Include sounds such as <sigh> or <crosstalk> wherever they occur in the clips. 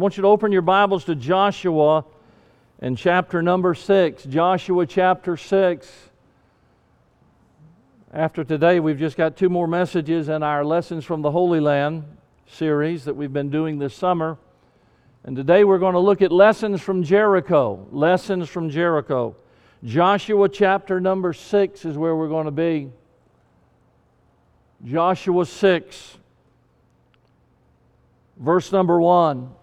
I want you to open your Bibles to Joshua and chapter number 6. Joshua chapter 6. After today, we've just got two more messages in our Lessons from the Holy Land series that we've been doing this summer. And today we're going to look at lessons from Jericho. Lessons from Jericho. Joshua chapter number 6 is where we're going to be. Joshua 6, verse number 1.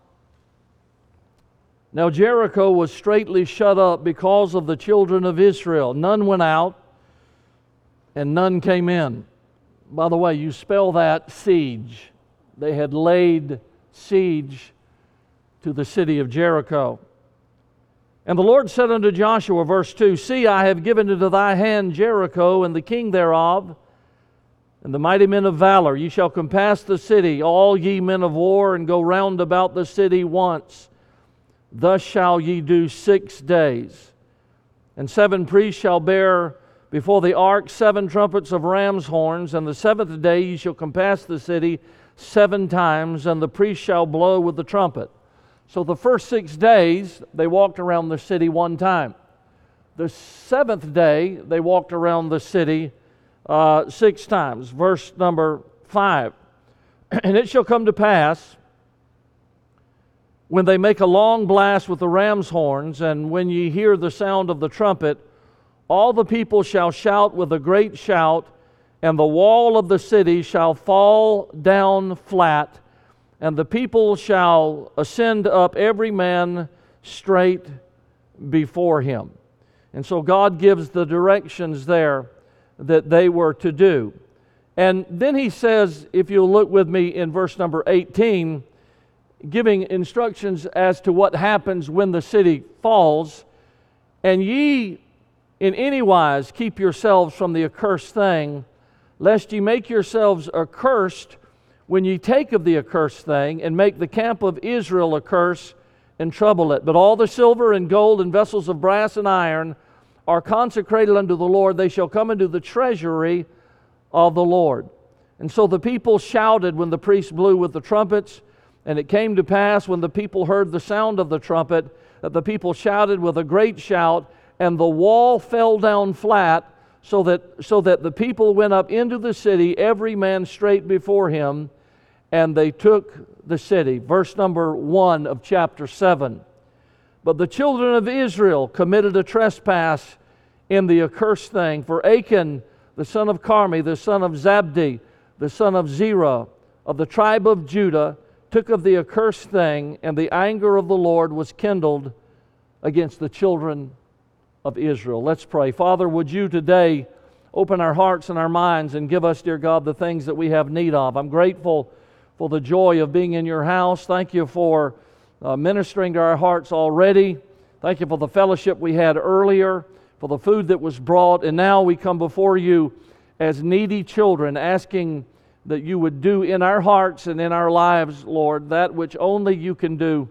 Now Jericho was straitly shut up because of the children of Israel. None went out, and none came in. By the way, you spell that siege. They had laid siege to the city of Jericho. And the Lord said unto Joshua, verse 2 See, I have given into thy hand Jericho and the king thereof, and the mighty men of valor. Ye shall compass the city, all ye men of war, and go round about the city once. Thus shall ye do six days. And seven priests shall bear before the ark seven trumpets of ram's horns, and the seventh day ye shall compass the city seven times, and the priest shall blow with the trumpet. So the first six days, they walked around the city one time. The seventh day, they walked around the city uh, six times. Verse number five. <clears throat> And it shall come to pass when they make a long blast with the ram's horns, and when ye hear the sound of the trumpet, all the people shall shout with a great shout, and the wall of the city shall fall down flat, and the people shall ascend up every man straight before him. And so God gives the directions there that they were to do. And then he says, if you'll look with me in verse number 18, giving instructions as to what happens when the city falls. And ye in any wise keep yourselves from the accursed thing, lest ye make yourselves accursed when ye take of the accursed thing, and make the camp of Israel a curse and trouble it. But all the silver and gold and vessels of brass and iron are consecrated unto the Lord, they shall come into the treasury of the Lord. And so the people shouted when the priest blew with the trumpets and it came to pass when the people heard the sound of the trumpet that the people shouted with a great shout, and the wall fell down flat, so that, so that the people went up into the city, every man straight before him, and they took the city. Verse number one of chapter 7. But the children of Israel committed a trespass in the accursed thing, for Achan, the son of Carmi, the son of Zabdi, the son of Zerah, of the tribe of Judah, took of the accursed thing, and the anger of the Lord was kindled against the children of Israel. Let's pray. Father, would you today open our hearts and our minds and give us, dear God, the things that we have need of? I'm grateful for the joy of being in your house. Thank you for uh, ministering to our hearts already. Thank you for the fellowship we had earlier, for the food that was brought. And now we come before you as needy children, asking that you would do in our hearts and in our lives, Lord, that which only you can do.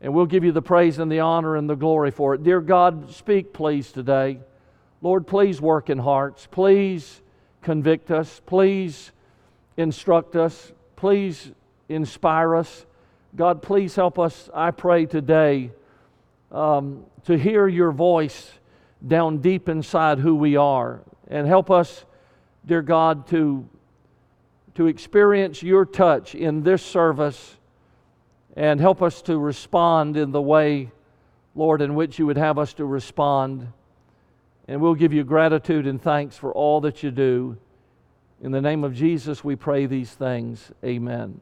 And we'll give you the praise and the honor and the glory for it. Dear God, speak, please, today. Lord, please work in hearts. Please convict us. Please instruct us. Please inspire us. God, please help us, I pray today, um, to hear your voice down deep inside who we are. And help us, dear God, to to experience your touch in this service and help us to respond in the way, Lord, in which you would have us to respond. And we'll give you gratitude and thanks for all that you do. In the name of Jesus, we pray these things. Amen.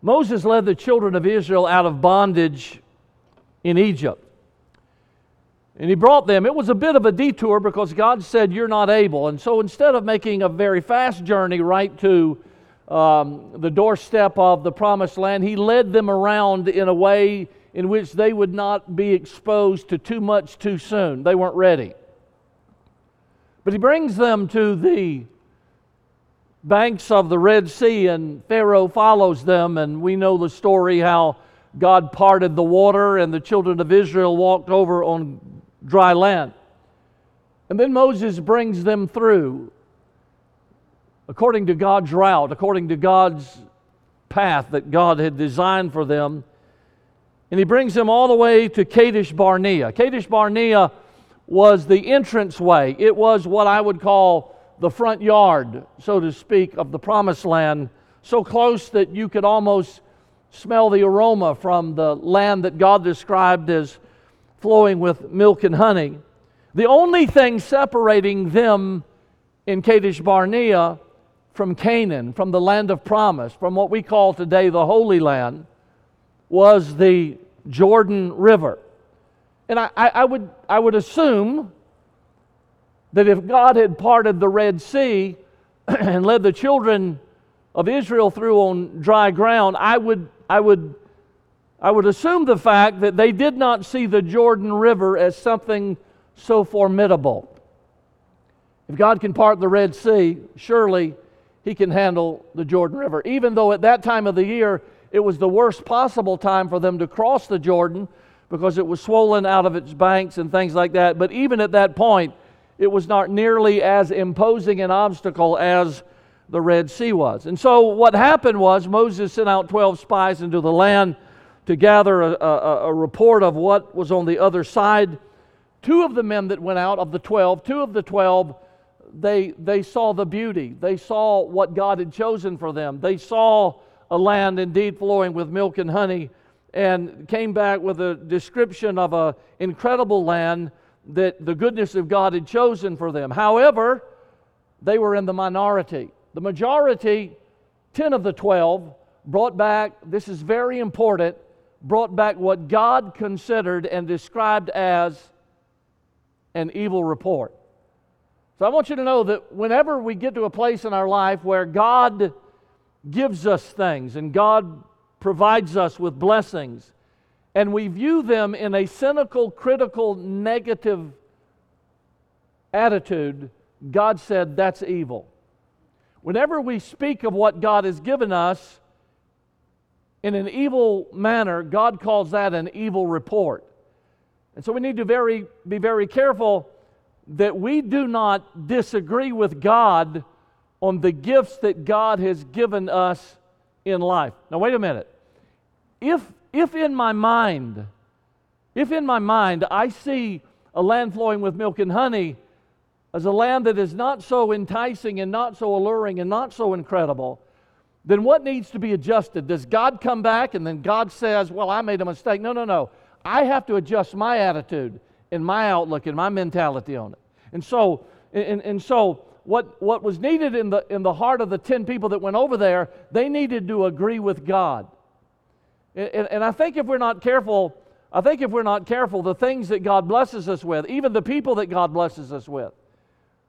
Moses led the children of Israel out of bondage in Egypt. And he brought them. It was a bit of a detour because God said, You're not able. And so instead of making a very fast journey right to um, the doorstep of the promised land, he led them around in a way in which they would not be exposed to too much too soon. They weren't ready. But he brings them to the banks of the Red Sea, and Pharaoh follows them, and we know the story how God parted the water, and the children of Israel walked over on dry land. And then Moses brings them through according to God's route, according to God's path that God had designed for them. And he brings them all the way to Kadesh Barnea. Kadesh Barnea was the entrance way, it was what I would call the front yard, so to speak, of the promised land, so close that you could almost smell the aroma from the land that God described as flowing with milk and honey. The only thing separating them in Kadesh Barnea from Canaan, from the land of promise, from what we call today the Holy Land, was the Jordan River. And I, I, I, would, I would assume that if God had parted the Red Sea <clears throat> and led the children of Israel through on dry ground, I would, I would, I would assume the fact that they did not see the Jordan River as something so formidable. If God can part the Red Sea, surely He can handle the Jordan River. Even though at that time of the year it was the worst possible time for them to cross the Jordan because it was swollen out of its banks and things like that. But even at that point, it was not nearly as imposing an obstacle as the Red Sea was. And so what happened was Moses sent out 12 spies into the land to gather a, a, a, report of what was on the other side. Two of the men that went out of the 12, two of the 12, they, they saw the beauty. They saw what God had chosen for them. They saw a land indeed flowing with milk and honey and came back with a description of an incredible land that the goodness of God had chosen for them. However, they were in the minority. The majority, 10 of the 12, brought back, this is very important, brought back what God considered and described as an evil report. So I want you to know that whenever we get to a place in our life where God gives us things and God provides us with blessings, and we view them in a cynical, critical, negative attitude, God said that's evil. Whenever we speak of what God has given us in an evil manner, God calls that an evil report. And so we need to very, be very careful that we do not disagree with God on the gifts that God has given us in life. Now, wait a minute if, if in my mind, if in my mind I see a land flowing with milk and honey as a land that is not so enticing and not so alluring and not so incredible, then what needs to be adjusted? Does God come back and then God says, Well, I made a mistake? No, no, no. I have to adjust my attitude and my outlook and my mentality on it. And so, and, and so what, what was needed in the, in the heart of the 10 people that went over there, they needed to agree with God. And, and I think if we're not careful, I think if we're not careful, the things that God blesses us with, even the people that God blesses us with,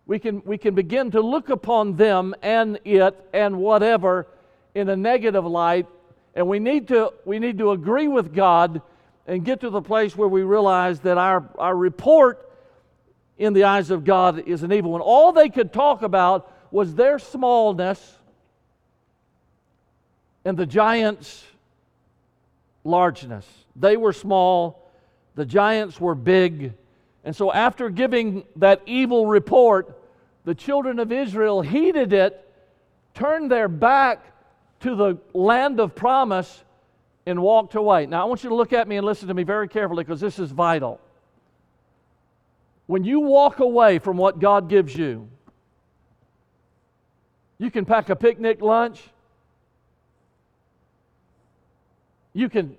we can, we can begin to look upon them and it and whatever in a negative light. And we need to, we need to agree with God and get to the place where we realize that our, our report in the eyes of God is an evil one. All they could talk about was their smallness and the giants largeness. They were small, the giants were big. And so, after giving that evil report, the children of Israel heeded it, turned their back to the land of promise, and walked away. Now, I want you to look at me and listen to me very carefully because this is vital. When you walk away from what God gives you, you can pack a picnic lunch, You can,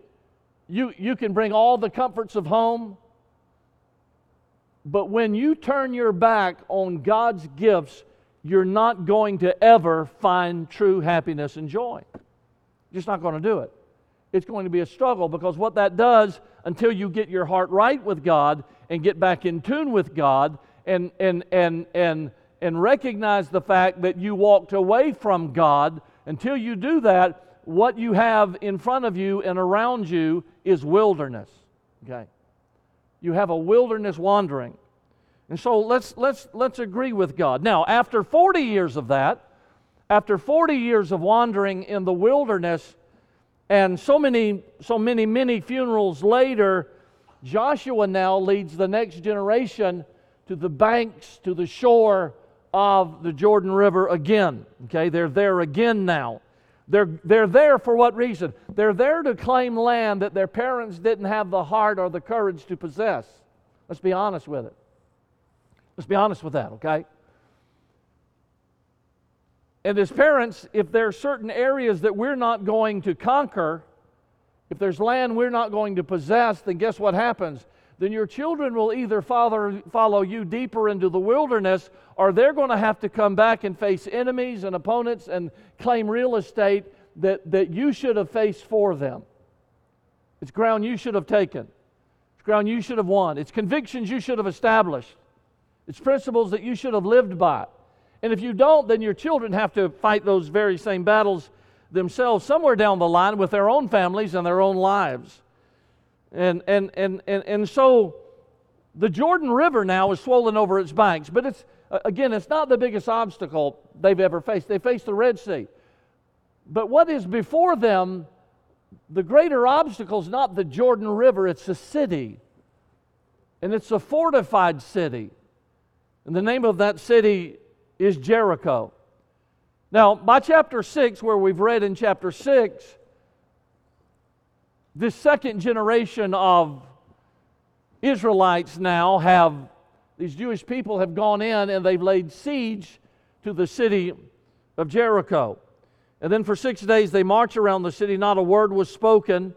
you, you can bring all the comforts of home. But when you turn your back on God's gifts, you're not going to ever find true happiness and joy. You're just not going to do it. It's going to be a struggle because what that does, until you get your heart right with God and get back in tune with God and, and, and, and, and recognize the fact that you walked away from God, until you do that, what you have in front of you and around you is wilderness. Okay? You have a wilderness wandering. And so let's, let's, let's agree with God. Now, after 40 years of that, after 40 years of wandering in the wilderness, and so many, so many, many funerals later, Joshua now leads the next generation to the banks, to the shore of the Jordan River again. Okay, they're there again now. They're, they're there for what reason? They're there to claim land that their parents didn't have the heart or the courage to possess. Let's be honest with it. Let's be honest with that, okay? And as parents, if there are certain areas that we're not going to conquer, if there's land we're not going to possess, then guess what happens? Then your children will either follow, follow you deeper into the wilderness or they're going to have to come back and face enemies and opponents and claim real estate that, that you should have faced for them. It's ground you should have taken, it's ground you should have won, it's convictions you should have established, it's principles that you should have lived by. And if you don't, then your children have to fight those very same battles themselves somewhere down the line with their own families and their own lives. And, and, and, and, and so the Jordan River now is swollen over its banks, but it's, again, it's not the biggest obstacle they've ever faced. They faced the Red Sea. But what is before them, the greater obstacle is not the Jordan River, it's a city. And it's a fortified city. And the name of that city is Jericho. Now, by chapter 6, where we've read in chapter 6, this second generation of Israelites now have, these Jewish people have gone in and they've laid siege to the city of Jericho. And then for six days they march around the city, not a word was spoken.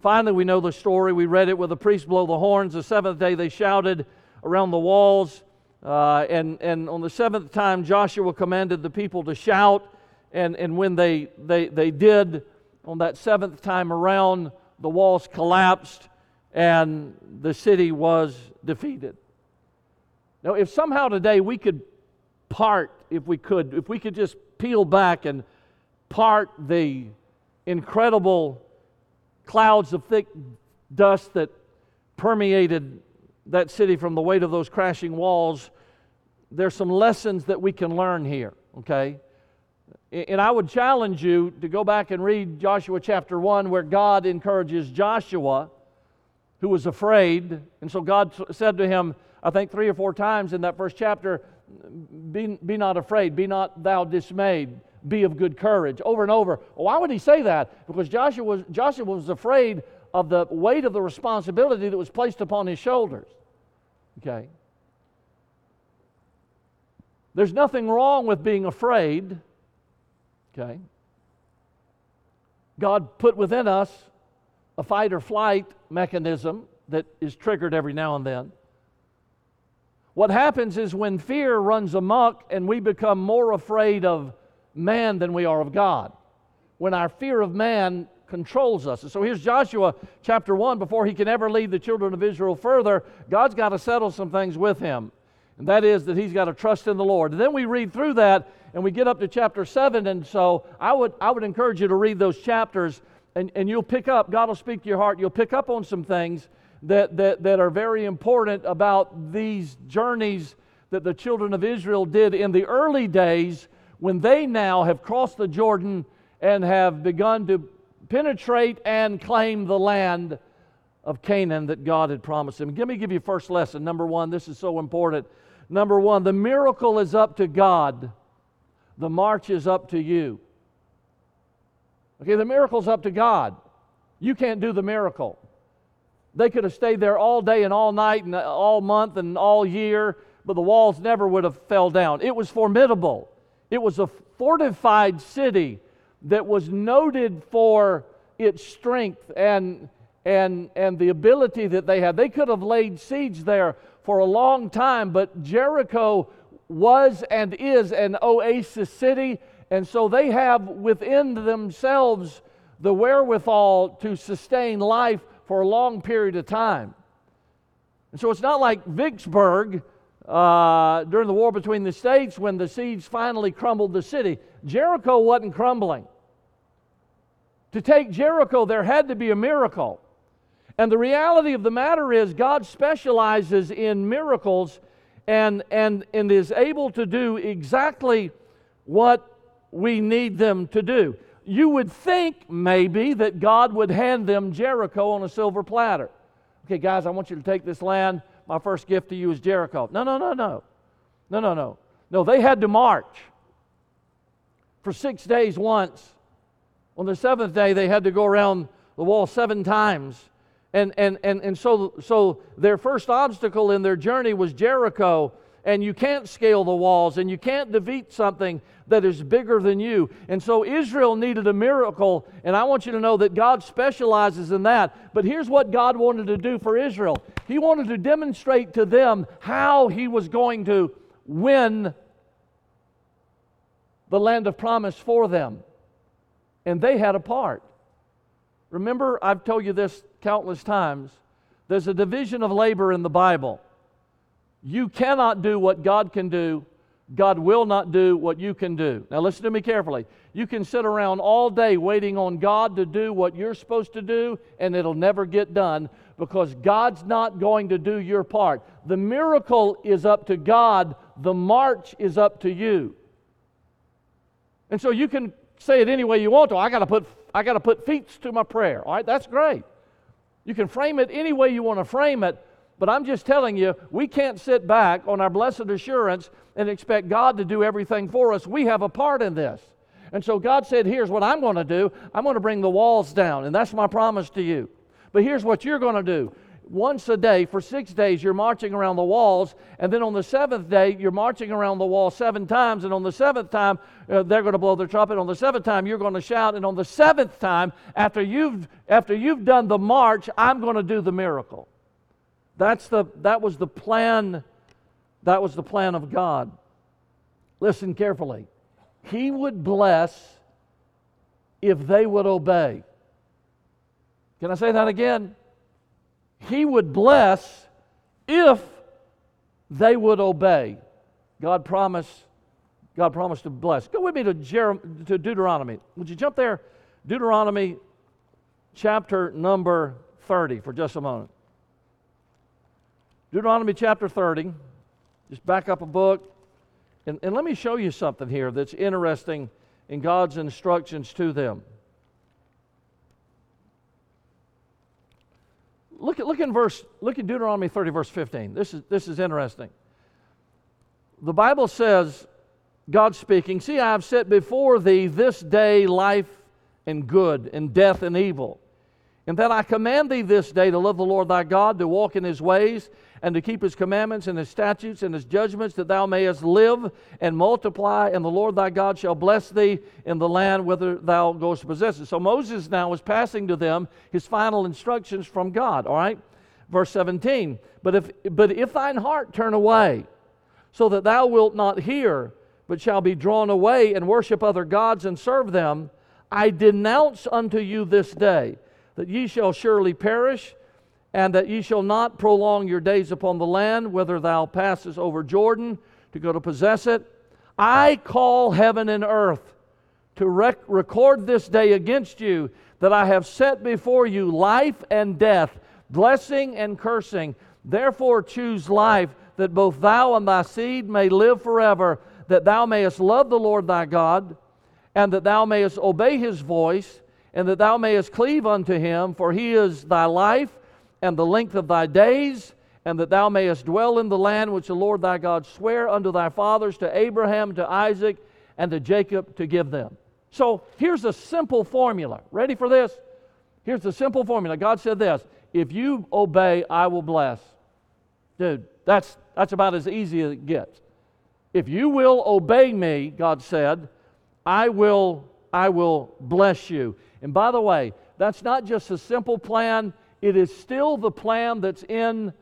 Finally, we know the story. We read it with the priests blow the horns. The seventh day they shouted around the walls. Uh, and, and on the seventh time, Joshua commanded the people to shout. And, and when they, they, they did, on that seventh time around, the walls collapsed and the city was defeated. Now, if somehow today we could part, if we could, if we could just peel back and part the incredible clouds of thick dust that permeated that city from the weight of those crashing walls, there's some lessons that we can learn here, okay? And I would challenge you to go back and read Joshua chapter 1, where God encourages Joshua, who was afraid. And so God said to him, I think three or four times in that first chapter, Be, be not afraid, be not thou dismayed, be of good courage. Over and over. Why would he say that? Because Joshua Joshua was afraid of the weight of the responsibility that was placed upon his shoulders. Okay? There's nothing wrong with being afraid. Okay? God put within us a fight or flight mechanism that is triggered every now and then. What happens is when fear runs amok and we become more afraid of man than we are of God. When our fear of man controls us. And so here's Joshua chapter 1. Before he can ever lead the children of Israel further, God's got to settle some things with him. And that is that he's got to trust in the Lord. And then we read through that and we get up to chapter 7. And so I would, I would encourage you to read those chapters and, and you'll pick up, God will speak to your heart. You'll pick up on some things that, that, that are very important about these journeys that the children of Israel did in the early days when they now have crossed the Jordan and have begun to penetrate and claim the land of Canaan that God had promised him. Let me give you first lesson. Number one, this is so important. Number one, the miracle is up to God, the march is up to you. Okay, the miracle's up to God. You can't do the miracle. They could have stayed there all day and all night and all month and all year, but the walls never would have fell down. It was formidable. It was a fortified city that was noted for its strength and, and, and the ability that they had. They could have laid siege there for a long time, but Jericho was and is an oasis city, and so they have within themselves the wherewithal to sustain life for a long period of time. And so it's not like Vicksburg uh, during the war between the states when the siege finally crumbled the city. Jericho wasn't crumbling. To take Jericho, there had to be a miracle. And the reality of the matter is, God specializes in miracles and, and, and is able to do exactly what we need them to do. You would think maybe that God would hand them Jericho on a silver platter. Okay, guys, I want you to take this land. My first gift to you is Jericho. No, no, no, no. No, no, no. No, they had to march for six days once On the seventh day, they had to go around the wall seven times. And, and, and, and so, so their first obstacle in their journey was Jericho. And you can't scale the walls and you can't defeat something that is bigger than you. And so Israel needed a miracle. And I want you to know that God specializes in that. But here's what God wanted to do for Israel He wanted to demonstrate to them how He was going to win the land of promise for them. And they had a part. Remember, I've told you this countless times. There's a division of labor in the Bible. You cannot do what God can do. God will not do what you can do. Now, listen to me carefully. You can sit around all day waiting on God to do what you're supposed to do, and it'll never get done because God's not going to do your part. The miracle is up to God, the march is up to you. And so you can say it any way you want to. I got to put I got to put feet to my prayer. All right, that's great. You can frame it any way you want to frame it, but I'm just telling you, we can't sit back on our blessed assurance and expect God to do everything for us. We have a part in this. And so God said, Here's what I'm going to do I'm going to bring the walls down, and that's my promise to you. But here's what you're going to do. Once a day for six days you're marching around the walls and then on the seventh day you're marching around the wall seven times and on the seventh time uh, they're going to blow their trumpet. On the seventh time you're going to shout and on the seventh time after you've after you've done the march i'm going to do the miracle. That's the that was the plan that was the plan of god. Listen carefully. He would bless if they would obey can i say that again he would bless if they would obey. God promised, God promised to bless. Go with me to, Jerem- to Deuteronomy. Would you jump there? Deuteronomy chapter number 30 for just a moment. Deuteronomy chapter 30. Just back up a book. And, and let me show you something here that's interesting in God's instructions to them. Look at look in verse look at Deuteronomy 30 verse 15. This is this is interesting. The Bible says, God speaking, see I have set before thee this day life and good and death and evil. And that I command thee this day to love the Lord thy God, to walk in his ways, and to keep his commandments and his statutes and his judgments, that thou mayest live and multiply, and the Lord thy God shall bless thee in the land whither thou goest to possess it. So Moses now is passing to them his final instructions from God, all right? Verse 17. But if, but if thine heart turn away, so that thou wilt not hear, but shall be drawn away and worship other gods and serve them, I denounce unto you this day that ye shall surely perish and that ye shall not prolong your days upon the land, whither thou passest over Jordan to go to possess it. I call heaven and earth to rec- record this day against you that I have set before you life and death, blessing and cursing. Therefore, choose life, that both thou and thy seed may live forever, that thou mayest love the Lord thy God, and that thou mayest obey his voice, and that thou mayest cleave unto him, for he is thy life and the length of thy days, and that thou mayest dwell in the land which the Lord thy God sware unto thy fathers, to Abraham, to Isaac, and to Jacob to give them. So here's a simple formula. Ready for this? Here's the simple formula. God said this If you obey, I will bless. Dude, that's, that's about as easy as it gets. If you will obey me, God said, I will, I will bless you. And by the way, that's not just a simple plan, it is still the plan that's in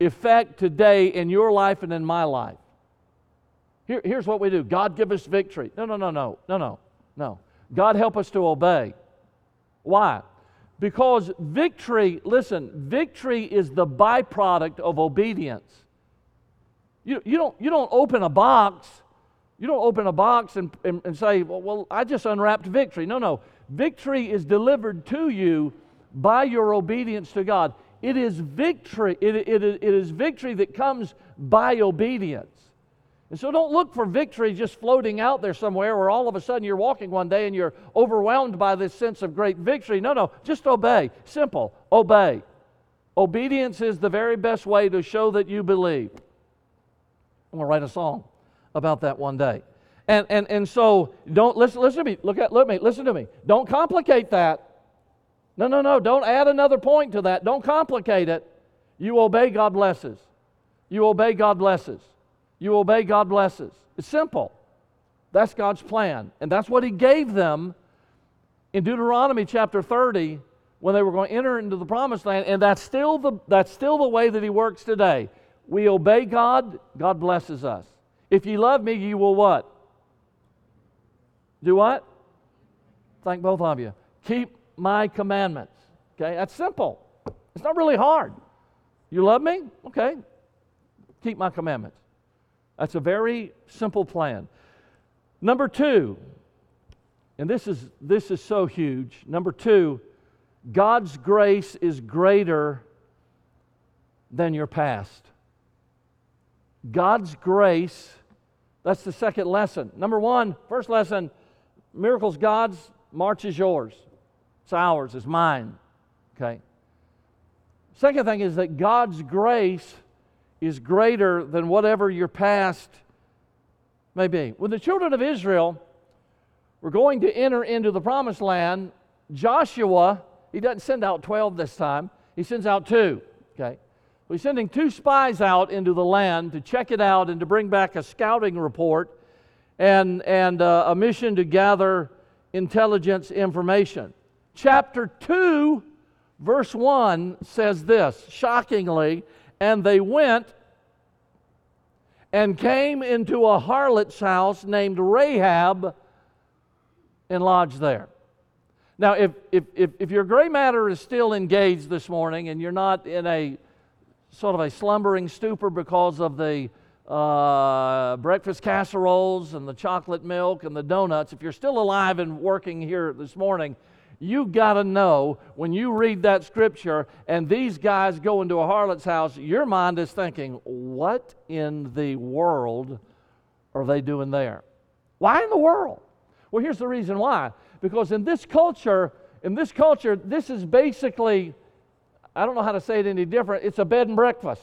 effect today in your life and in my life. Here, here's what we do God give us victory. No, no, no, no, no, no, no. God help us to obey. Why? Because victory, listen, victory is the byproduct of obedience. You, you, don't, you don't open a box, you don't open a box and, and, and say, well, well, I just unwrapped victory. No, no. Victory is delivered to you by your obedience to God. It is victory. It, it, it is victory that comes by obedience. And so don't look for victory just floating out there somewhere where all of a sudden you're walking one day and you're overwhelmed by this sense of great victory. No, no, just obey. Simple. Obey. Obedience is the very best way to show that you believe. I'm going to write a song about that one day. And, and, and so don't listen, listen to me. Look at look at me. Listen to me. Don't complicate that. No, no, no. Don't add another point to that. Don't complicate it. You obey, God blesses. You obey, God blesses. You obey, God blesses. It's simple. That's God's plan. And that's what He gave them in Deuteronomy chapter 30 when they were going to enter into the promised land. And that's still the, that's still the way that He works today. We obey God, God blesses us. If you love me, you will what? Do what? Thank both of you. Keep my commandments. Okay, that's simple. It's not really hard. You love me? Okay. Keep my commandments. That's a very simple plan. Number two, and this is, this is so huge. Number two, God's grace is greater than your past. God's grace, that's the second lesson. Number one, first lesson, miracles God's, march is yours. It's ours, it's mine. Okay. Second thing is that God's grace is greater than whatever your past may be. When the children of Israel were going to enter into the promised land, Joshua, he doesn't send out 12 this time, he sends out two. Okay. He's sending two spies out into the land to check it out and to bring back a scouting report and, and uh, a mission to gather intelligence information. Chapter 2, verse 1 says this shockingly, and they went and came into a harlot's house named Rahab and lodged there. Now, if, if, if, if, your gray matter is still engaged this morning and you're not in a sort of a slumbering stupor because of the uh, breakfast casseroles and the chocolate milk and the donuts, if you're still alive and working here this morning, you got to know when you read that scripture and these guys go into a harlot's house, your mind is thinking, what in the world are they doing there? Why in the world? Well, here's the reason why. Because in this culture, in this culture, this is basically, I don't know how to say it any different, it's a bed and breakfast.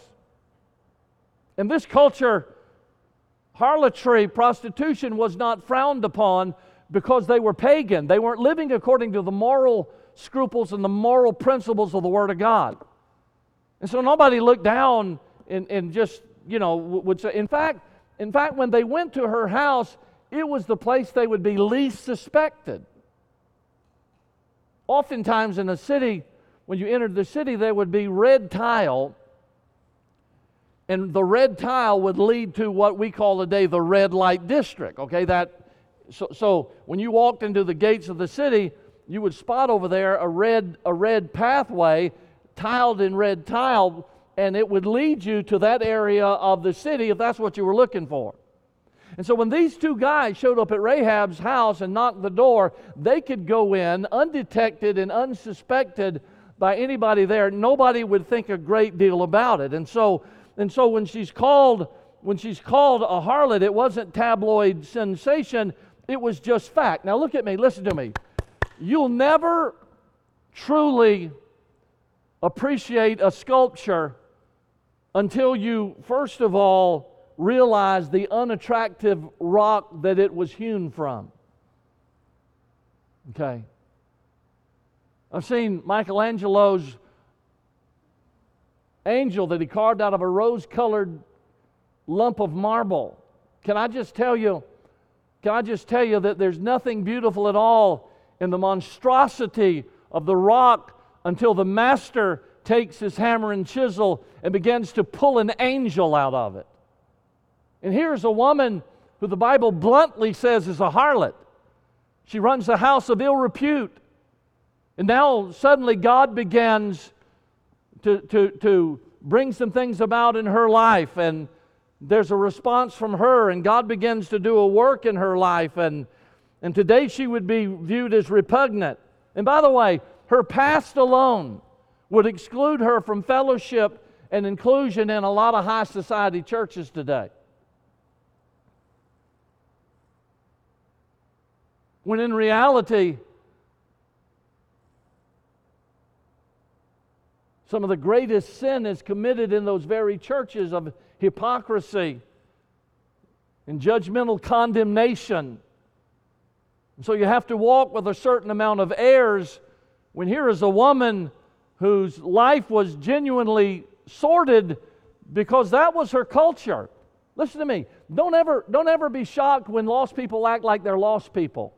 In this culture, harlotry, prostitution was not frowned upon because they were pagan. They weren't living according to the moral scruples and the moral principles of the Word of God. And so nobody looked down and, and just, you know, would say, in fact, in fact, when they went to her house, it was the place they would be least suspected. Oftentimes in a city, when you entered the city, there would be red tile, and the red tile would lead to what we call today the red light district. Okay, that so, so when you walked into the gates of the city, you would spot over there a red, a red pathway tiled in red tile, and it would lead you to that area of the city if that's what you were looking for. And so when these two guys showed up at Rahab's house and knocked the door, they could go in undetected and unsuspected by anybody there. Nobody would think a great deal about it. And so, and so when she's called when she's called a harlot, it wasn't tabloid sensation. It was just fact. Now look at me, listen to me. You'll never truly appreciate a sculpture until you, first of all, realize the unattractive rock that it was hewn from. Okay. I've seen Michelangelo's angel that he carved out of a rose colored lump of marble. Can I just tell you? Can I just tell you that there's nothing beautiful at all in the monstrosity of the rock until the master takes his hammer and chisel and begins to pull an angel out of it. And here's a woman who the Bible bluntly says is a harlot. She runs a house of ill repute. And now suddenly God begins to, to, to bring some things about in her life. And there's a response from her, and God begins to do a work in her life. And, and today she would be viewed as repugnant. And by the way, her past alone would exclude her from fellowship and inclusion in a lot of high society churches today. When in reality, some of the greatest sin is committed in those very churches of hypocrisy and judgmental condemnation. And so you have to walk with a certain amount of airs when here is a woman whose life was genuinely sordid because that was her culture. Listen to me. Don't ever, don't ever be shocked when lost people act like they're lost people.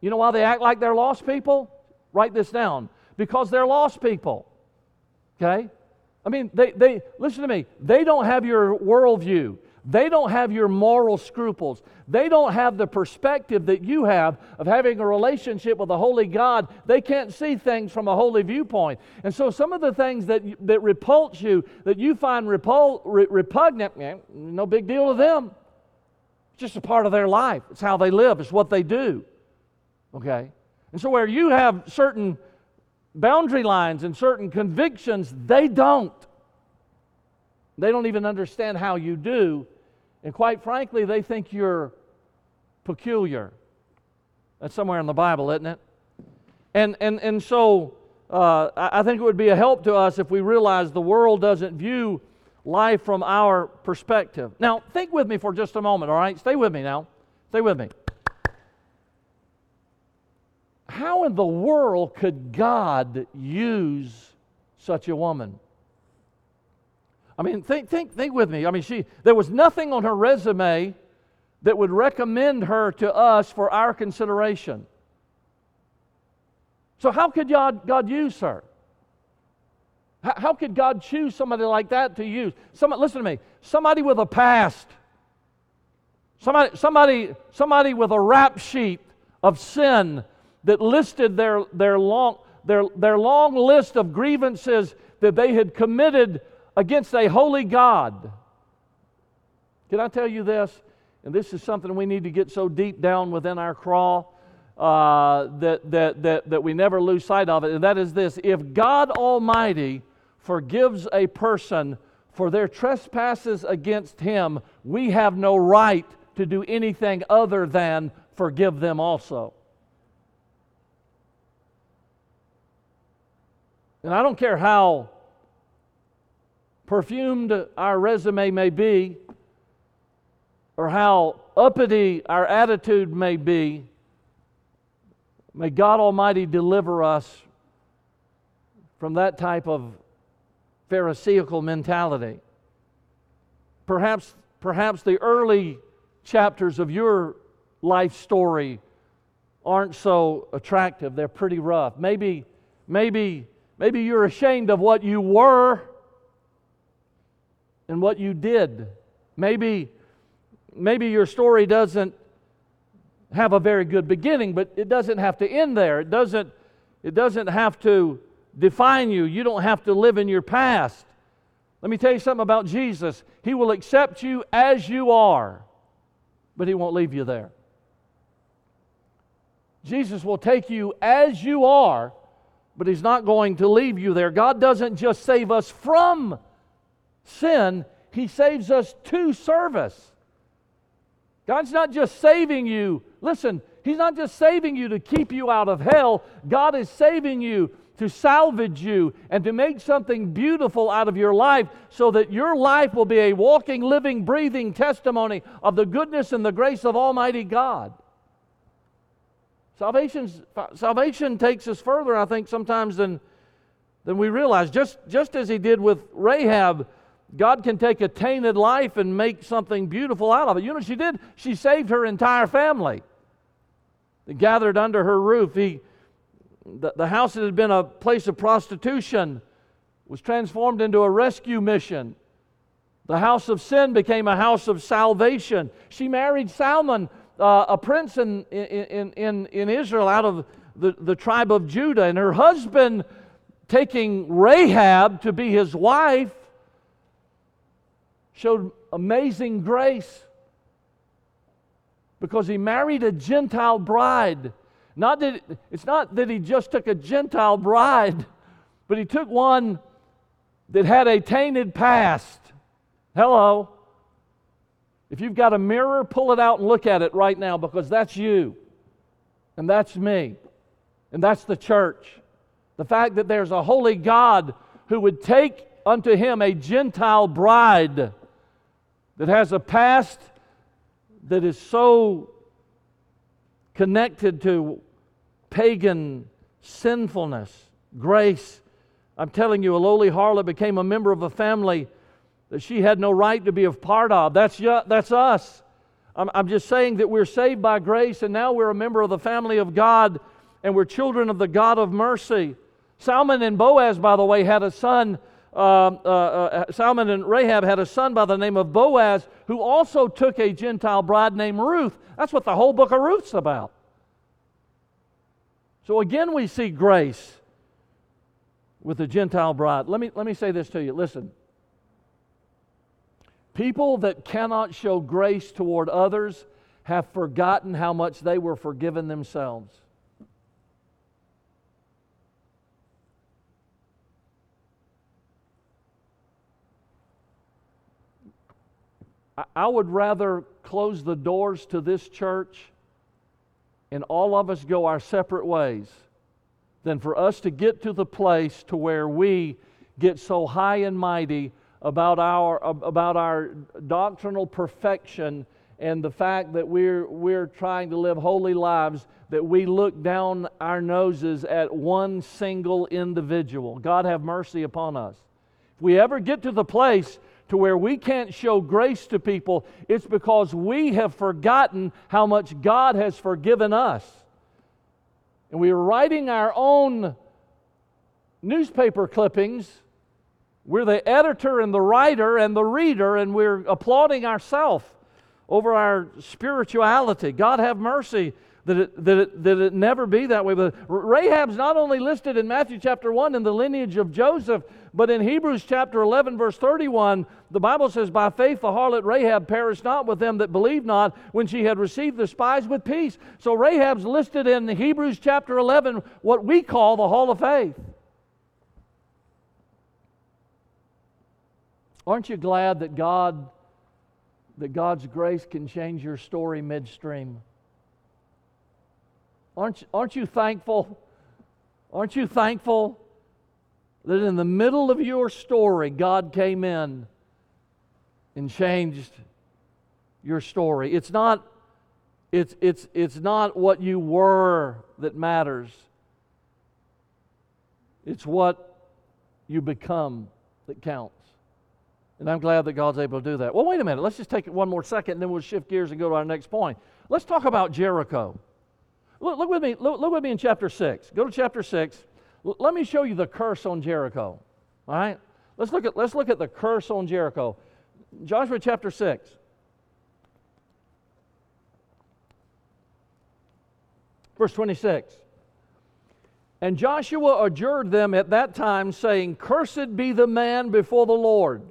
You know why they act like they're lost people? Write this down. Because they're lost people. Okay? I mean, they, they listen to me, they don't have your worldview. They don't have your moral scruples. They don't have the perspective that you have of having a relationship with a holy God. They can't see things from a holy viewpoint. And so, some of the things that, that repulse you, that you find repul- re- repugnant, man, no big deal to them. It's just a part of their life. It's how they live, it's what they do. Okay? And so, where you have certain boundary lines and certain convictions, they don't. They don't even understand how you do. And quite frankly, they think you're peculiar. That's somewhere in the Bible, isn't it? And, and, and so uh, I think it would be a help to us if we realize the world doesn't view life from our perspective. Now, think with me for just a moment, all right? Stay with me now. Stay with me. How in the world could God use such a woman? I mean, think, think, think with me. I mean, she, there was nothing on her resume that would recommend her to us for our consideration. So, how could God, God use her? How, could God choose somebody like that to use? Listen to me. Somebody with a past. Somebody, somebody, somebody with a rap sheet of sin that listed their, their, long, their, their long list of grievances that they had committed against a holy God. Can I tell you this? And this is something we need to get so deep down within our craw uh, that, that, that, that we never lose sight of it. And that is this if God Almighty forgives a person for their trespasses against Him, we have no right to do anything other than forgive them also. And I don't care how perfumed our resume may be, or how uppity our attitude may be, may God Almighty deliver us from that type of Pharisaical mentality. Perhaps, perhaps the early chapters of your life story aren't so attractive. They're pretty rough. Maybe, maybe, maybe you're ashamed of what you were and what you did. Maybe, maybe your story doesn't have a very good beginning, but it doesn't have to end there. It doesn't, it doesn't have to define you. You don't have to live in your past. Let me tell you something about Jesus. He will accept you as you are, but He won't leave you there. Jesus will take you as you are, but He's not going to leave you there. God doesn't just save us from sin, He saves us to service. God's not just saving you. Listen, He's not just saving you to keep you out of hell. God is saving you to salvage you and to make something beautiful out of your life so that your life will be a walking, living, breathing testimony of the goodness and the grace of Almighty God. Salvation's, salvation takes us further, I think, sometimes than, than we realize. Just, just as He did with Rahab God can take a tainted life and make something beautiful out of it. You know she did? She saved her entire family. They gathered under her roof. He, the, the house that had been a place of prostitution was transformed into a rescue mission. The house of sin became a house of salvation. She married Salmon, uh, a prince in, in, in, in Israel out of the, the tribe of Judah. And her husband, taking Rahab to be his wife, showed amazing grace because he married a Gentile bride. Not that it's not that he just took a Gentile bride, but he took one that had a tainted past. Hello. If you've got a mirror, pull it out and look at it right now because that's you. And that's me. And that's the church. The fact that there's a holy God who would take unto him a Gentile bride that has a past that is so connected to pagan sinfulness, grace. I'm telling you, a lowly harlot became a member of a family that she had no right to be a part of. That's, that's us. I'm, I'm just saying that we're saved by grace and now we're a member of the family of God and we're children of the God of mercy. Salmon and Boaz, by the way, had a son. Uh, uh, uh, Salmon and Rahab had a son by the name of Boaz who also took a Gentile bride named Ruth. That's what the whole book of Ruth's about. So again, we see grace with the Gentile bride. Let me, let me say this to you. Listen. People that cannot show grace toward others have forgotten how much they were forgiven themselves. I would rather close the doors to this church and all of us go our separate ways than for us to get to the place to where we get so high and mighty about our, about our doctrinal perfection and the fact that we're, we're trying to live holy lives that we look down our noses at one single individual. God have mercy upon us. If we ever get to the place to where we can't show grace to people, it's because we have forgotten how much God has forgiven us. And we are writing our own newspaper clippings. We're the editor and the writer and the reader, and we're applauding ourselves over our spirituality. God have mercy that it, that, it, that it never be that way. But Rahab's not only listed in Matthew chapter 1 in the lineage of Joseph, but in Hebrews chapter 11, verse 31, the Bible says, By faith the harlot Rahab perished not with them that believed not when she had received the spies with peace. So Rahab's listed in Hebrews chapter 11, what we call the hall of faith. Aren't you glad that God that God's grace can change your story midstream? Aren't, aren't you thankful? Aren't you thankful that in the middle of your story, God came in and changed your story? It's not, it's, it's, it's not what you were that matters, it's what you become that counts. And I'm glad that God's able to do that. Well, wait a minute. Let's just take it one more second and then we'll shift gears and go to our next point. Let's talk about Jericho. Look, look with me. Look, look, with me in chapter 6. Go to chapter 6. L- let me show you the curse on Jericho. All right? Let's look at, let's look at the curse on Jericho. Joshua chapter 6. Verse 26. And Joshua adjured them at that time, saying, Cursed be the man before the Lord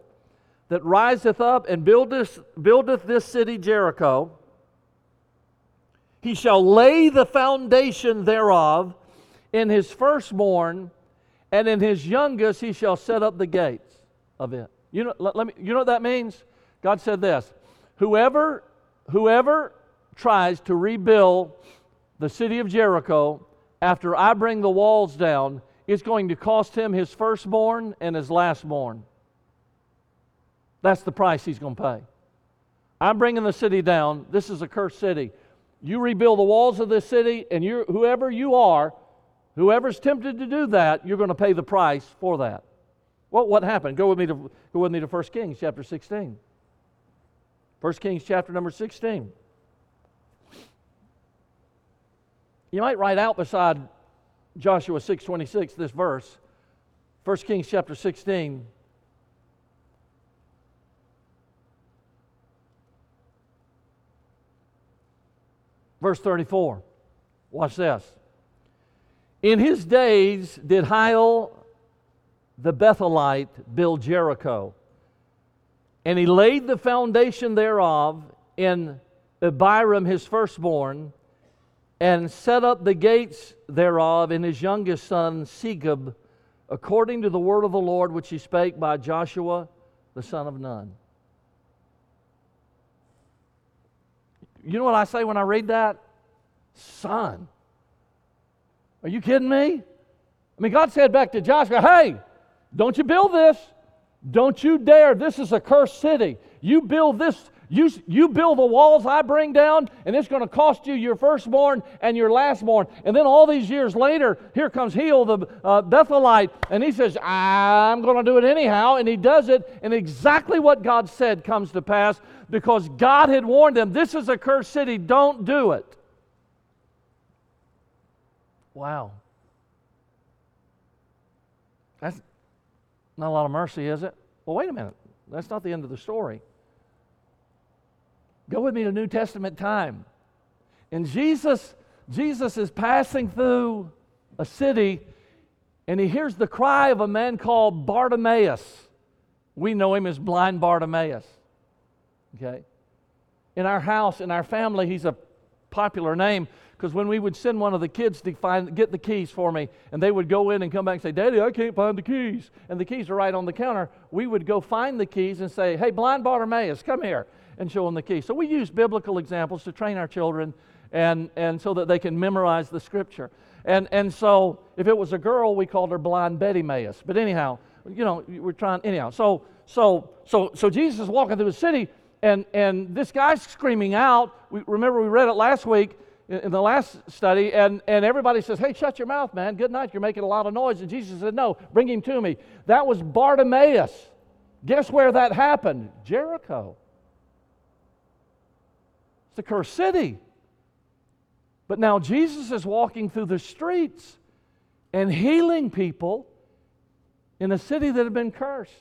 that riseth up and buildeth, buildeth this city Jericho. He shall lay the foundation thereof in his firstborn, and in his youngest he shall set up the gates of it. You know, let, let me, you know what that means? God said this Whoever, whoever tries to rebuild the city of Jericho after I bring the walls down, it's going to cost him his firstborn and his lastborn. That's the price he's going to pay. I'm bringing the city down. This is a cursed city. You rebuild the walls of this city, and you whoever you are, whoever's tempted to do that, you're going to pay the price for that. Well, what happened? Go with me to go with me to 1 Kings chapter 16. 1 Kings chapter number 16. You might write out beside Joshua 6:26 this verse. 1 Kings chapter 16 Verse 34. Watch this. In his days did Hiel the Bethelite build Jericho, and he laid the foundation thereof in Abiram his firstborn, and set up the gates thereof in his youngest son Segub, according to the word of the Lord which he spake by Joshua the son of Nun. You know what I say when I read that? Son. Are you kidding me? I mean, God said back to Joshua, hey, don't you build this. Don't you dare. This is a cursed city. You build this, You, you build the walls I bring down, and it's going to cost you your firstborn and your lastborn. And then all these years later, here comes Hiel, the uh, Bethelite, and he says, I'm going to do it anyhow. And he does it, and exactly what God said comes to pass because God had warned them this is a cursed city, don't do it. Wow. That's not a lot of mercy, is it? Well, wait a minute. That's not the end of the story. Go with me to New Testament time. And Jesus, Jesus is passing through a city and he hears the cry of a man called Bartimaeus. We know him as blind Bartimaeus. Okay? In our house, in our family, he's a popular name because when we would send one of the kids to find, get the keys for me, and they would go in and come back and say, Daddy, I can't find the keys. And the keys are right on the counter. We would go find the keys and say, Hey, blind Bartimaeus, come here, and show them the keys. So we use biblical examples to train our children and, and so that they can memorize the scripture. And, and so if it was a girl, we called her blind Betty Mays. But anyhow, you know, we're trying, anyhow. So, so, so, so Jesus is walking through the city, and, and this guy's screaming out. We, remember, we read it last week in the last study, and, and everybody says, Hey, shut your mouth, man. Good night. You're making a lot of noise. And Jesus said, No, bring him to me. That was Bartimaeus. Guess where that happened? Jericho. It's a cursed city. But now Jesus is walking through the streets and healing people in a city that had been cursed.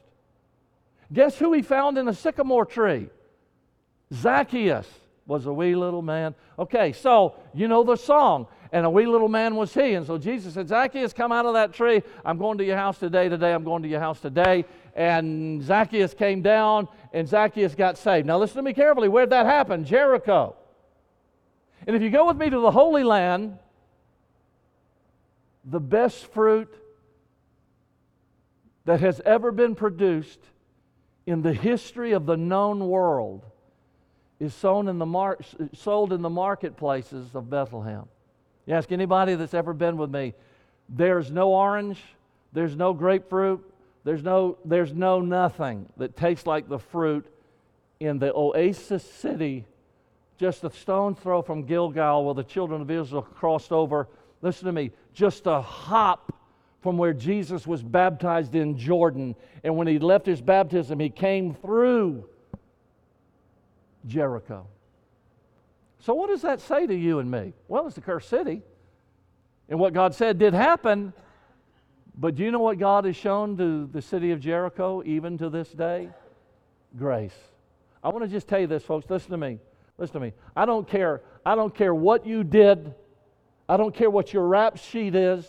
Guess who he found in a sycamore tree? Zacchaeus was a wee little man. Okay, so you know the song, and a wee little man was he. And so Jesus said, Zacchaeus, come out of that tree. I'm going to your house today, today. I'm going to your house today. And Zacchaeus came down, and Zacchaeus got saved. Now listen to me carefully. Where'd that happen? Jericho. And if you go with me to the Holy Land, the best fruit that has ever been produced in the history of the known world is sown in the mar- sold in the marketplaces of Bethlehem. You ask anybody that's ever been with me, there's no orange, there's no grapefruit, there's no, there's no nothing that tastes like the fruit in the oasis city, just a stone's throw from Gilgal where the children of Israel crossed over. Listen to me, just a hop from where Jesus was baptized in Jordan. And when he left his baptism, he came through Jericho. So, what does that say to you and me? Well, it's the cursed city. And what God said did happen. But do you know what God has shown to the city of Jericho even to this day? Grace. I want to just tell you this, folks. Listen to me. Listen to me. I don't care. I don't care what you did. I don't care what your rap sheet is.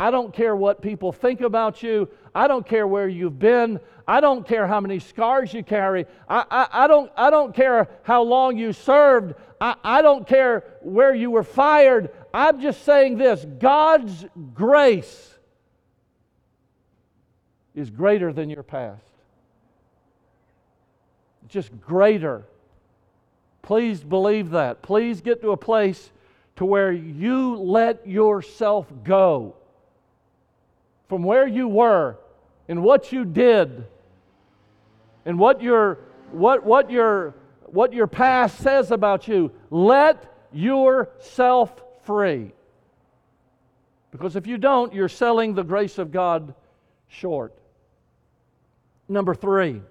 I don't care what people think about you. I don't care where you've been. I don't care how many scars you carry. I, I, I, don't, I don't care how long you served. I, I don't care where you were fired. I'm just saying this God's grace is greater than your past. Just greater. Please believe that. Please get to a place to where you let yourself go from where you were and what you did and what your what what your what your past says about you let yourself free. Because if you don't you're selling the grace of god short. Number 3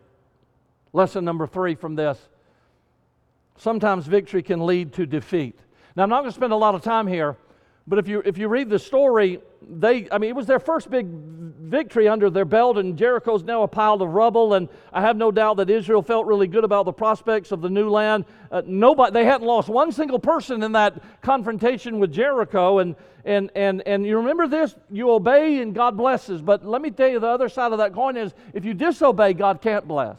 lesson number 3 from this. Sometimes victory can lead to defeat. Now i'm not going to spend a lot of time here but if you, if you read the story, they, I mean, it was their first big victory under their belt, and Jericho's now a pile of rubble. And I have no doubt that Israel felt really good about the prospects of the new land. Uh, nobody, they hadn't lost one single person in that confrontation with Jericho. And, and, and, and you remember this you obey, and God blesses. But let me tell you, the other side of that coin is if you disobey, God can't bless.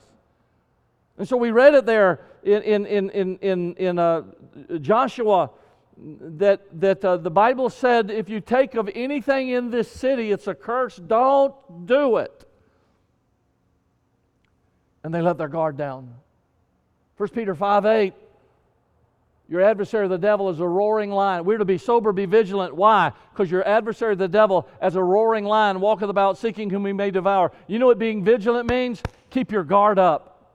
And so we read it there in, in, in, in, in, uh, Joshua that, that uh, the Bible said if you take of anything in this city, it's a curse, don't do it. And they let their guard down. 1 Peter 5 8, your adversary, the devil, is a roaring lion. We're to be sober, be vigilant. Why? Because your adversary, the devil, as a roaring lion, walketh about seeking whom he may devour. You know what being vigilant means? Keep your guard up,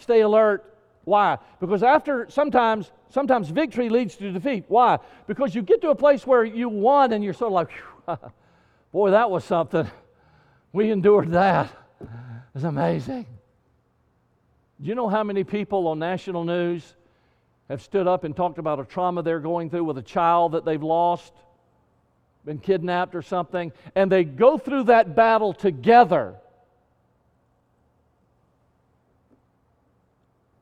stay alert, Why? Because after sometimes, sometimes victory leads to defeat. Why? Because you get to a place where you won and you're sort of like, <laughs> boy, that was something. We endured that. It's amazing. Do you know how many people on national news have stood up and talked about a trauma they're going through with a child that they've lost, been kidnapped or something, and they go through that battle together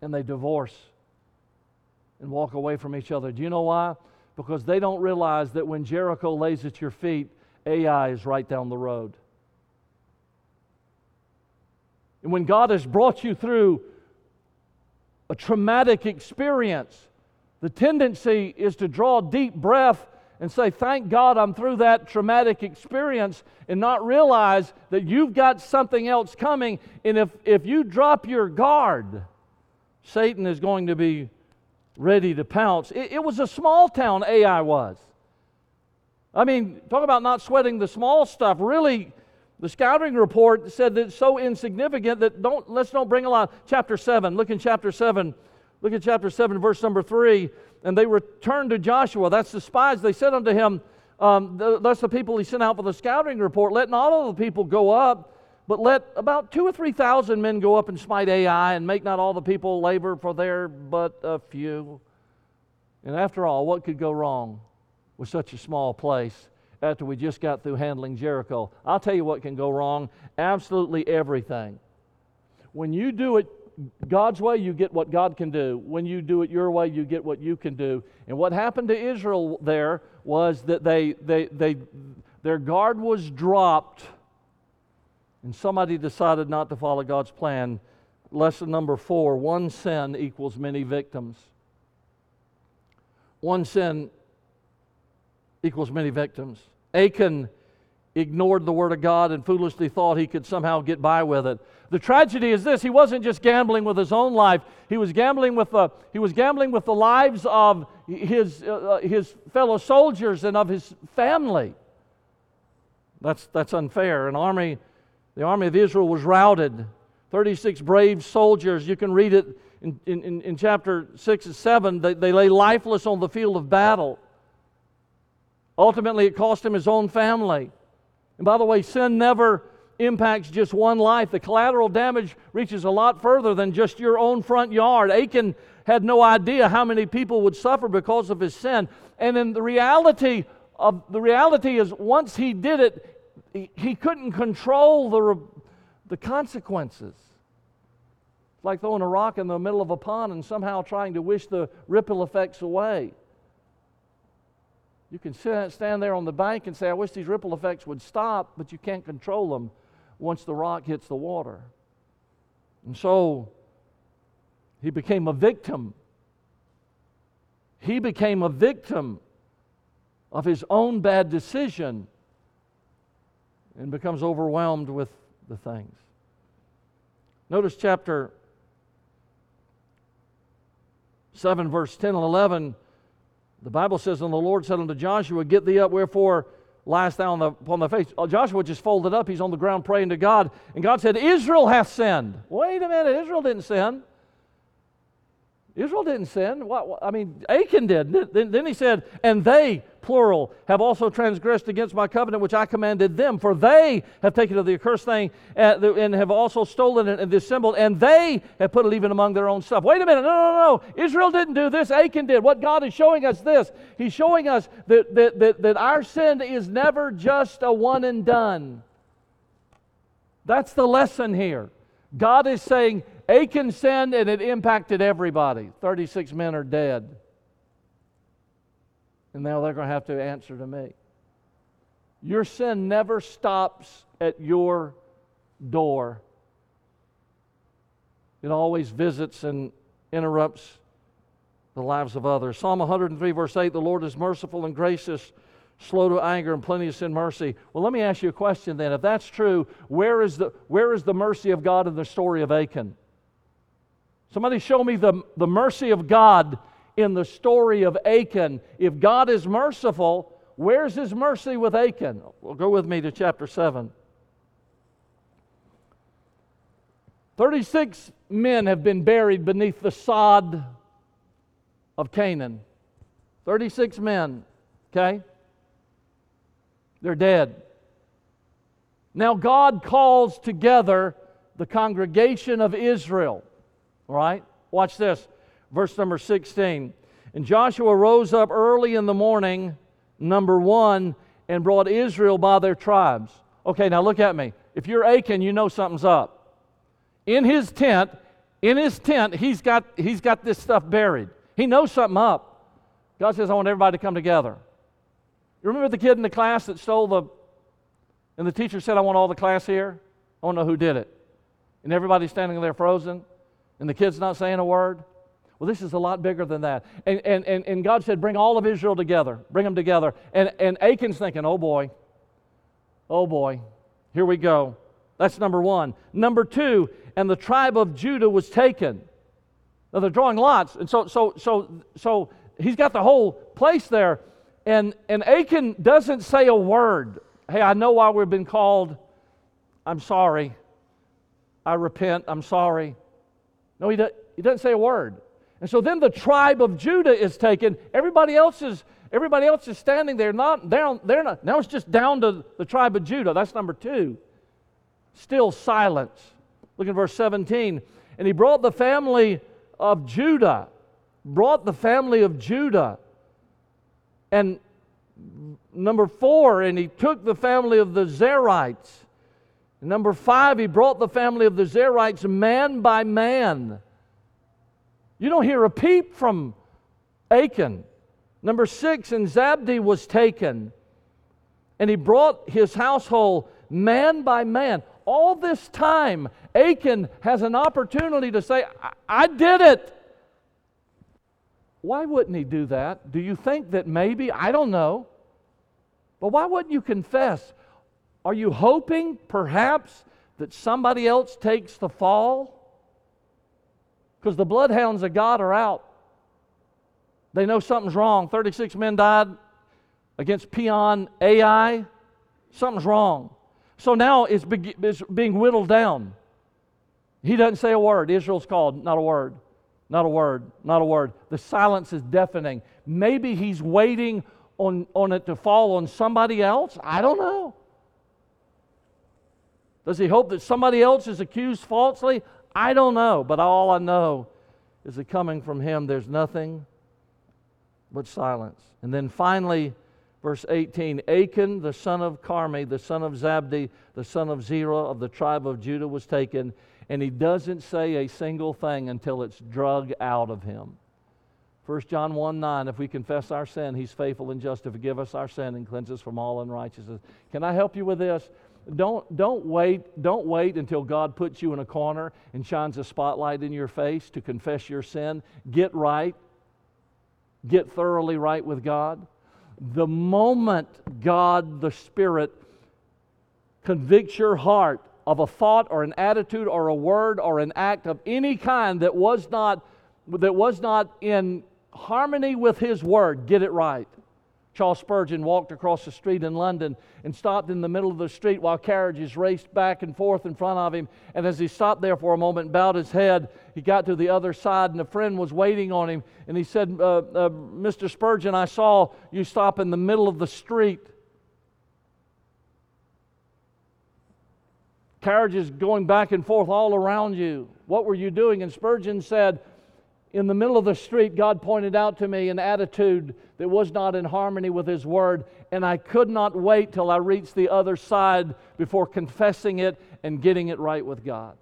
and they divorce and walk away from each other. Do you know why? Because they don't realize that when Jericho lays at your feet, Ai is right down the road. And when God has brought you through a traumatic experience, the tendency is to draw a deep breath and say, Thank God I'm through that traumatic experience, and not realize that you've got something else coming. And if, if you drop your guard, Satan is going to be ready to pounce. It, it was a small town, Ai was. I mean, talk about not sweating the small stuff. Really, the scouting report said that it's so insignificant that don't let's don't bring a lot. Chapter 7, look in chapter 7. Look at chapter 7, verse number 3. And they returned to Joshua. That's the spies. They said unto him, um, that's the people he sent out for the scouting report. Let not all the people go up, but let about two or three thousand men go up and smite Ai, and make not all the people labor for there but a few. And after all, what could go wrong with such a small place? after we just got through handling Jericho. I'll tell you what can go wrong absolutely everything. When you do it God's way, you get what God can do. When you do it your way, you get what you can do. And what happened to Israel there was that they, they, they, their guard was dropped, and somebody decided not to follow God's plan. Lesson number four one sin equals many victims. One sin equals many victims. Achan ignored the word of God and foolishly thought he could somehow get by with it. The tragedy is this: he wasn't just gambling with his own life; he was gambling with the he was gambling with the lives of his uh, uh his fellow soldiers and of his family. That's that's unfair. An army, the army of Israel was routed. Thirty-six brave soldiers. You can read it in, in, in chapter six and seven. They, they lay lifeless on the field of battle. Ultimately, it cost him his own family. And by the way, sin never impacts just one life. The collateral damage reaches a lot further than just your own front yard. Achan had no idea how many people would suffer because of his sin. And then the reality of the reality is once he did it, he, he couldn't control the, the consequences. It's like throwing a rock in the middle of a pond and somehow trying to wish the ripple effects away. You can sit, stand there on the bank and say, I wish these ripple effects would stop, but you can't control them once the rock hits the water. And so he became a victim. He became a victim of his own bad decision and becomes overwhelmed with the things. Notice chapter 7, verse 10 and 11 the Bible says, And the Lord said unto Joshua, Get thee up, wherefore liest thou the, upon the face? Oh, Joshua just folded up. He's on the ground praying to God. And God said, Israel hath sinned. Wait a minute, Israel didn't sin. Israel didn't sin. What, what, I mean, Achan did. Then, then he said, And they plural, have also transgressed against my covenant which I commanded them. For they have taken of the accursed thing and, uh, have also stolen it and dissembled, and they have put it even among their own stuff. Wait a minute, no, no, no. No. Israel didn't do this, Achan did. What God is showing us this He's showing us that, that, that, that our sin is never just a one and done. That's the lesson here. God is saying, Achan sinned and it impacted everybody. 36 men are dead and now they're going to have to answer to me. Your sin never stops at your door, it always visits and interrupts the lives of others. Psalm 103, verse 8 The Lord is merciful and gracious, slow to anger, and plenteous in mercy. Well, let me ask you a question then. If that's true, where is the, where is the mercy of God in the story of Achan? Somebody show me the, the mercy of God in the story of Achan. If God is merciful, where's his mercy with Achan? Well, go with me to chapter 7. 36 men have been buried beneath the sod of Canaan. 36 men, okay? They're dead. Now, God calls together the congregation of Israel. Right? Watch this. Verse number 16. And Joshua rose up early in the morning, number one, and brought Israel by their tribes. Okay, now look at me. If you're Achan, you know something's up. In his tent, in his tent, he's got, he's got this stuff buried. He knows something up. God says, I want everybody to come together. You remember the kid in the class that stole the, and the teacher said, I want all the class here? I want to know who did it. And everybody's standing there frozen, and the kid's not saying a word. Well, this is a lot bigger than that. And, and, and, and God said, Bring all of Israel together. Bring them together. And, and Achan's thinking, Oh boy, oh boy, here we go. That's number one. Number two, and the tribe of Judah was taken. Now they're drawing lots. And so, so, so, so he's got the whole place there. And, and Achan doesn't say a word. Hey, I know why we've been called. I'm sorry. I repent. I'm sorry. No, he, do, he doesn't say a word. And so then the tribe of Judah is taken. Everybody else is, everybody else is standing there. Not, they're, they're not, now it's just down to the tribe of Judah. That's number two. Still silence. Look at verse 17. And he brought the family of Judah, brought the family of Judah. And number four, and he took the family of the Zarhites. And number five, he brought the family of the Zarhites man by man. You don't hear a peep from Achan. Number six, and Zabdi was taken, and he brought his household man by man. All this time, Achan has an opportunity to say, I, I did it. Why wouldn't he do that? Do you think that maybe, I don't know, but why wouldn't you confess? Are you hoping perhaps that somebody else takes the fall? Because the bloodhounds of God are out. They know something's wrong. 36 men died against Peon Ai. Something's wrong. So now it's, be- it's being whittled down. He doesn't say a word. Israel's called, not a word. Not a word, not a word. The silence is deafening. Maybe he's waiting on, on it to fall on somebody else. I don't know. Does he hope that somebody else is accused falsely? I don't know, but all I know is that coming from him, there's nothing but silence. And then finally, verse 18 Achan, the son of Carmi, the son of Zabdi, the son of Zerah of the tribe of Judah, was taken, and he doesn't say a single thing until it's drug out of him. 1 John 1 9, if we confess our sin, he's faithful and just to forgive us our sin and cleanse us from all unrighteousness. Can I help you with this? Don't, don't, wait, don't wait until God puts you in a corner and shines a spotlight in your face to confess your sin. Get right. Get thoroughly right with God. The moment God, the Spirit, convicts your heart of a thought or an attitude or a word or an act of any kind that was not, that was not in harmony with His Word, get it right. Charles Spurgeon walked across the street in London and stopped in the middle of the street while carriages raced back and forth in front of him. And as he stopped there for a moment and bowed his head, he got to the other side and a friend was waiting on him. And he said, uh, uh, Mr. Spurgeon, I saw you stop in the middle of the street. Carriages going back and forth all around you. What were you doing? And Spurgeon said, in the middle of the street, God pointed out to me an attitude that was not in harmony with His Word, and I could not wait till I reached the other side before confessing it and getting it right with God.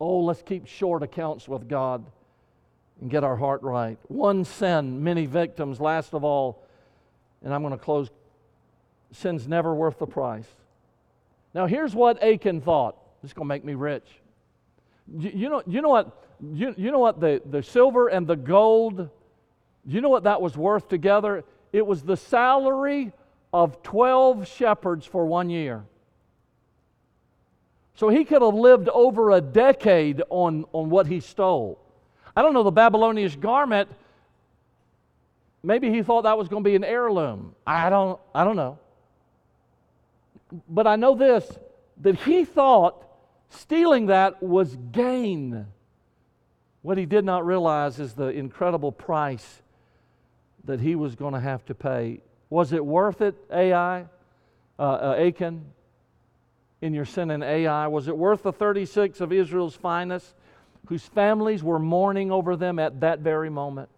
Oh, let's keep short accounts with God and get our heart right. One sin, many victims, last of all, and I'm going to close sin's never worth the price. Now, here's what Achan thought this is going to make me rich. You know, you know what? You, you know what? The, the silver and the gold, you know what that was worth together? It was the salary of 12 shepherds for one year. So he could have lived over a decade on, on what he stole. I don't know, the Babylonian garment, maybe he thought that was going to be an heirloom. I don't, I don't know. But I know this that he thought Stealing that was gain. What he did not realize is the incredible price that he was going to have to pay. Was it worth it, Ai, uh, uh, Achan, in your sin and Ai? Was it worth the 36 of Israel's finest, whose families were mourning over them at that very moment?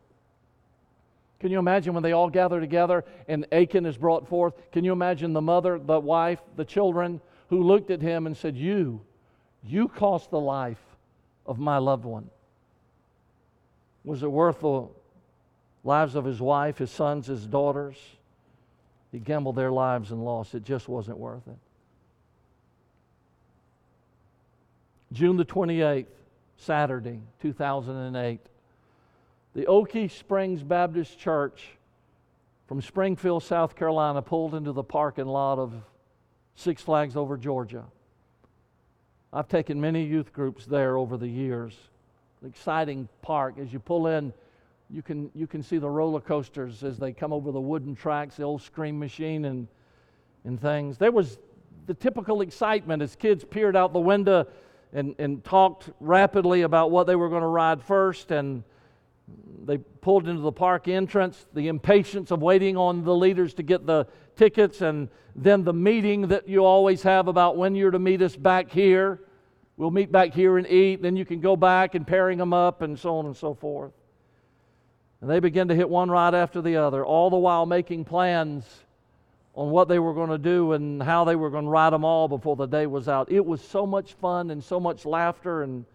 Can you imagine when they all gather together and Achan is brought forth? Can you imagine the mother, the wife, the children who looked at him and said, You, you cost the life of my loved one? Was it worth the lives of his wife, his sons, his daughters? He gambled their lives and lost. It just wasn't worth it. June the 28th, Saturday, 2008 the Okie Springs Baptist Church from Springfield, South Carolina, pulled into the parking lot of Six Flags over Georgia. I've taken many youth groups there over the years. Exciting park. As you pull in, you can, you can see the roller coasters as they come over the wooden tracks, the old scream machine and, and things. There was the typical excitement as kids peered out the window and, and talked rapidly about what they were going to ride first and they pulled into the park entrance, the impatience of waiting on the leaders to get the tickets, and then the meeting that you always have about when you're to meet us back here. We'll meet back here and eat, then you can go back and pairing them up, and so on and so forth. And they began to hit one ride after the other, all the while making plans on what they were going to do and how they were going to ride them all before the day was out. It was so much fun and so much laughter and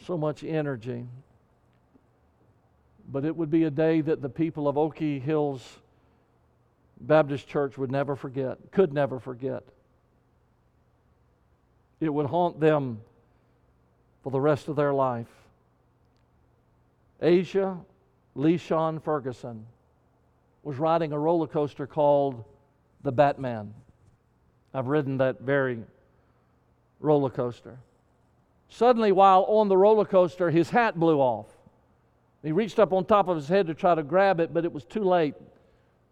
so much energy but it would be a day that the people of Okie Hills Baptist Church would never forget, could never forget. It would haunt them for the rest of their life. Asia Leishon Ferguson was riding a roller coaster called the Batman. I've ridden that very roller coaster. Suddenly, while on the roller coaster, his hat blew off. He reached up on top of his head to try to grab it, but it was too late.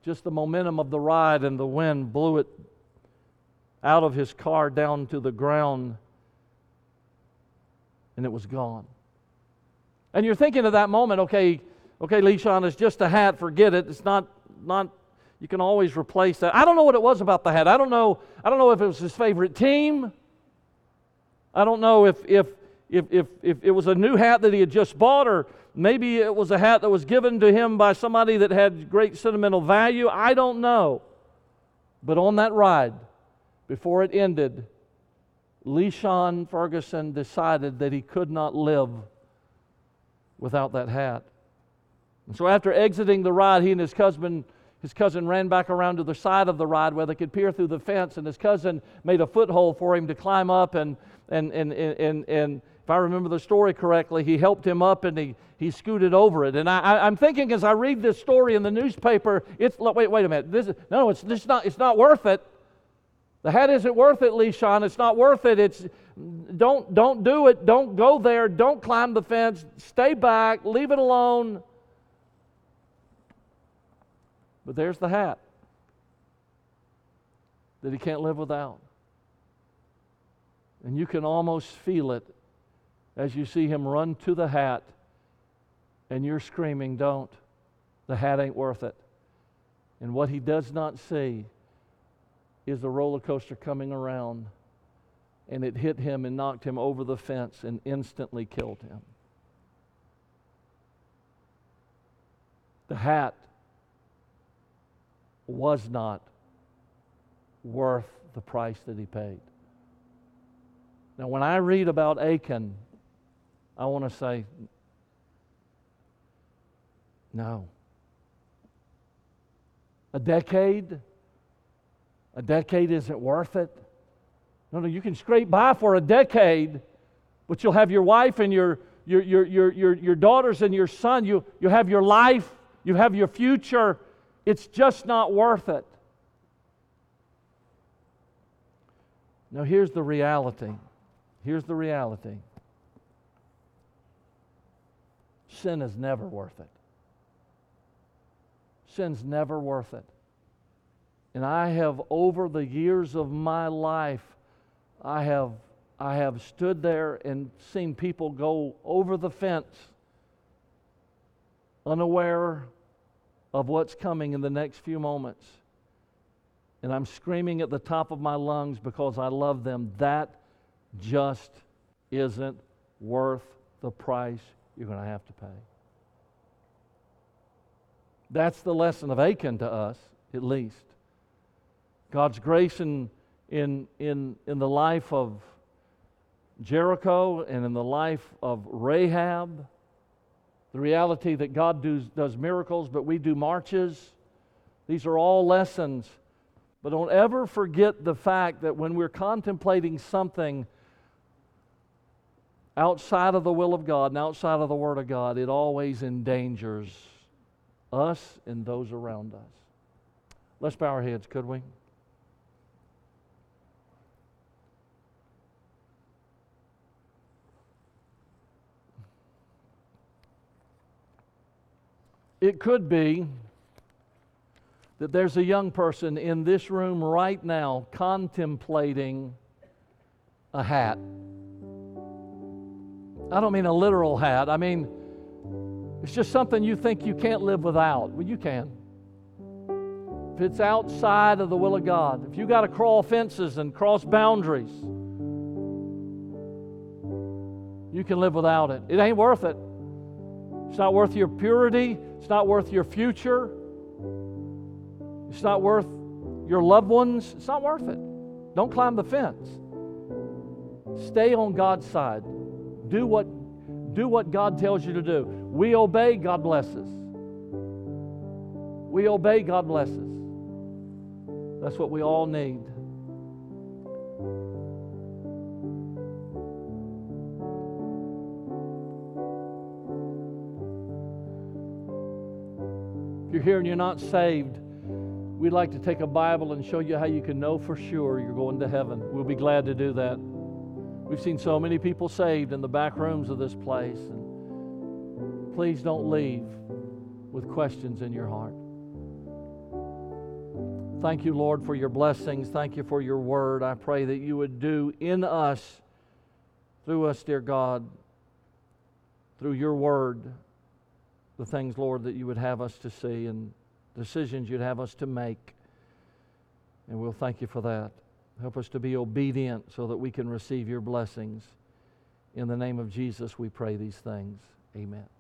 Just the momentum of the ride and the wind blew it out of his car down to the ground, and it was gone. And you're thinking of that moment, okay, okay, Leishon, it's just a hat, forget it. It's not, not, you can always replace that. I don't know what it was about the hat. I don't know, I don't know if it was his favorite team. I don't know if, if, if, if, if it was a new hat that he had just bought or Maybe it was a hat that was given to him by somebody that had great sentimental value. I don't know. But on that ride, before it ended, Leishon Ferguson decided that he could not live without that hat. And so after exiting the ride, he and his cousin, his cousin ran back around to the side of the ride where they could peer through the fence, and his cousin made a foothold for him to climb up and, and, and, and, and if I remember the story correctly, he helped him up and he, he scooted over it. And I, am thinking as I read this story in the newspaper, it's wait, wait a minute. This is, no, it's, this not, it's not worth it. The hat isn't worth it, Leishon. It's not worth it. It's don't don't do it. Don't go there. Don't climb the fence. Stay back. Leave it alone. But there's the hat that he can't live without. And you can almost feel it as you see him run to the hat and you're screaming, Don't. The hat ain't worth it. And what he does not see is the roller coaster coming around and it hit him and knocked him over the fence and instantly killed him. The hat was not worth the price that he paid. Now, when I read about Achan, I want to say, no. A decade? A decade isn't worth it. No, no, you can scrape by for a decade, but you'll have your wife and your, your, your, your, your, your daughters and your son. You, you have your life, you have your future. It's just not worth it. Now, here's the reality. Here's the reality sin is never worth it. Sin's never worth it. And I have, over the years of my life, I have I have stood there and seen people go over the fence unaware of what's coming in the next few moments. And I'm screaming at the top of my lungs because I love them. That just isn't worth the price you're going to have to pay. That's the lesson of Achan to us, at least. God's grace in, in, in, in the life of Jericho and in the life of Rahab the reality that God does, does miracles, but we do marches. These are all lessons. But don't ever forget the fact that when we're contemplating something outside of the will of God and outside of the Word of God, it always endangers us and those around us. Let's bow our heads, could we? It could be that there's a young person in this room right now contemplating a hat. I don't mean a literal hat. I mean, it's just something you think you can't live without. Well, you can. If it's outside of the will of God, if you got to crawl fences and cross boundaries, you can live without it. It ain't worth it. It's not worth your purity. It's not worth your future. It's not worth your loved ones. It's not worth it. Don't climb the fence. Stay on God's side. Do what, do what God tells you to do. We obey, God blesses. We obey, God blesses. That's what we all need. You're here and you're not saved, we'd like to take a Bible and show you how you can know for sure you're going to heaven. We'll be glad to do that. We've seen so many people saved in the back rooms of this place. And please don't leave with questions in your heart. Thank you, Lord, for your blessings. Thank you for your word. I pray that you would do in us, through us, dear God, through your word, the things, Lord, that you would have us to see and decisions you'd have us to make. And we'll thank you for that. Help us to be obedient so that we can receive your blessings. In the name of Jesus, we pray these things. Amen.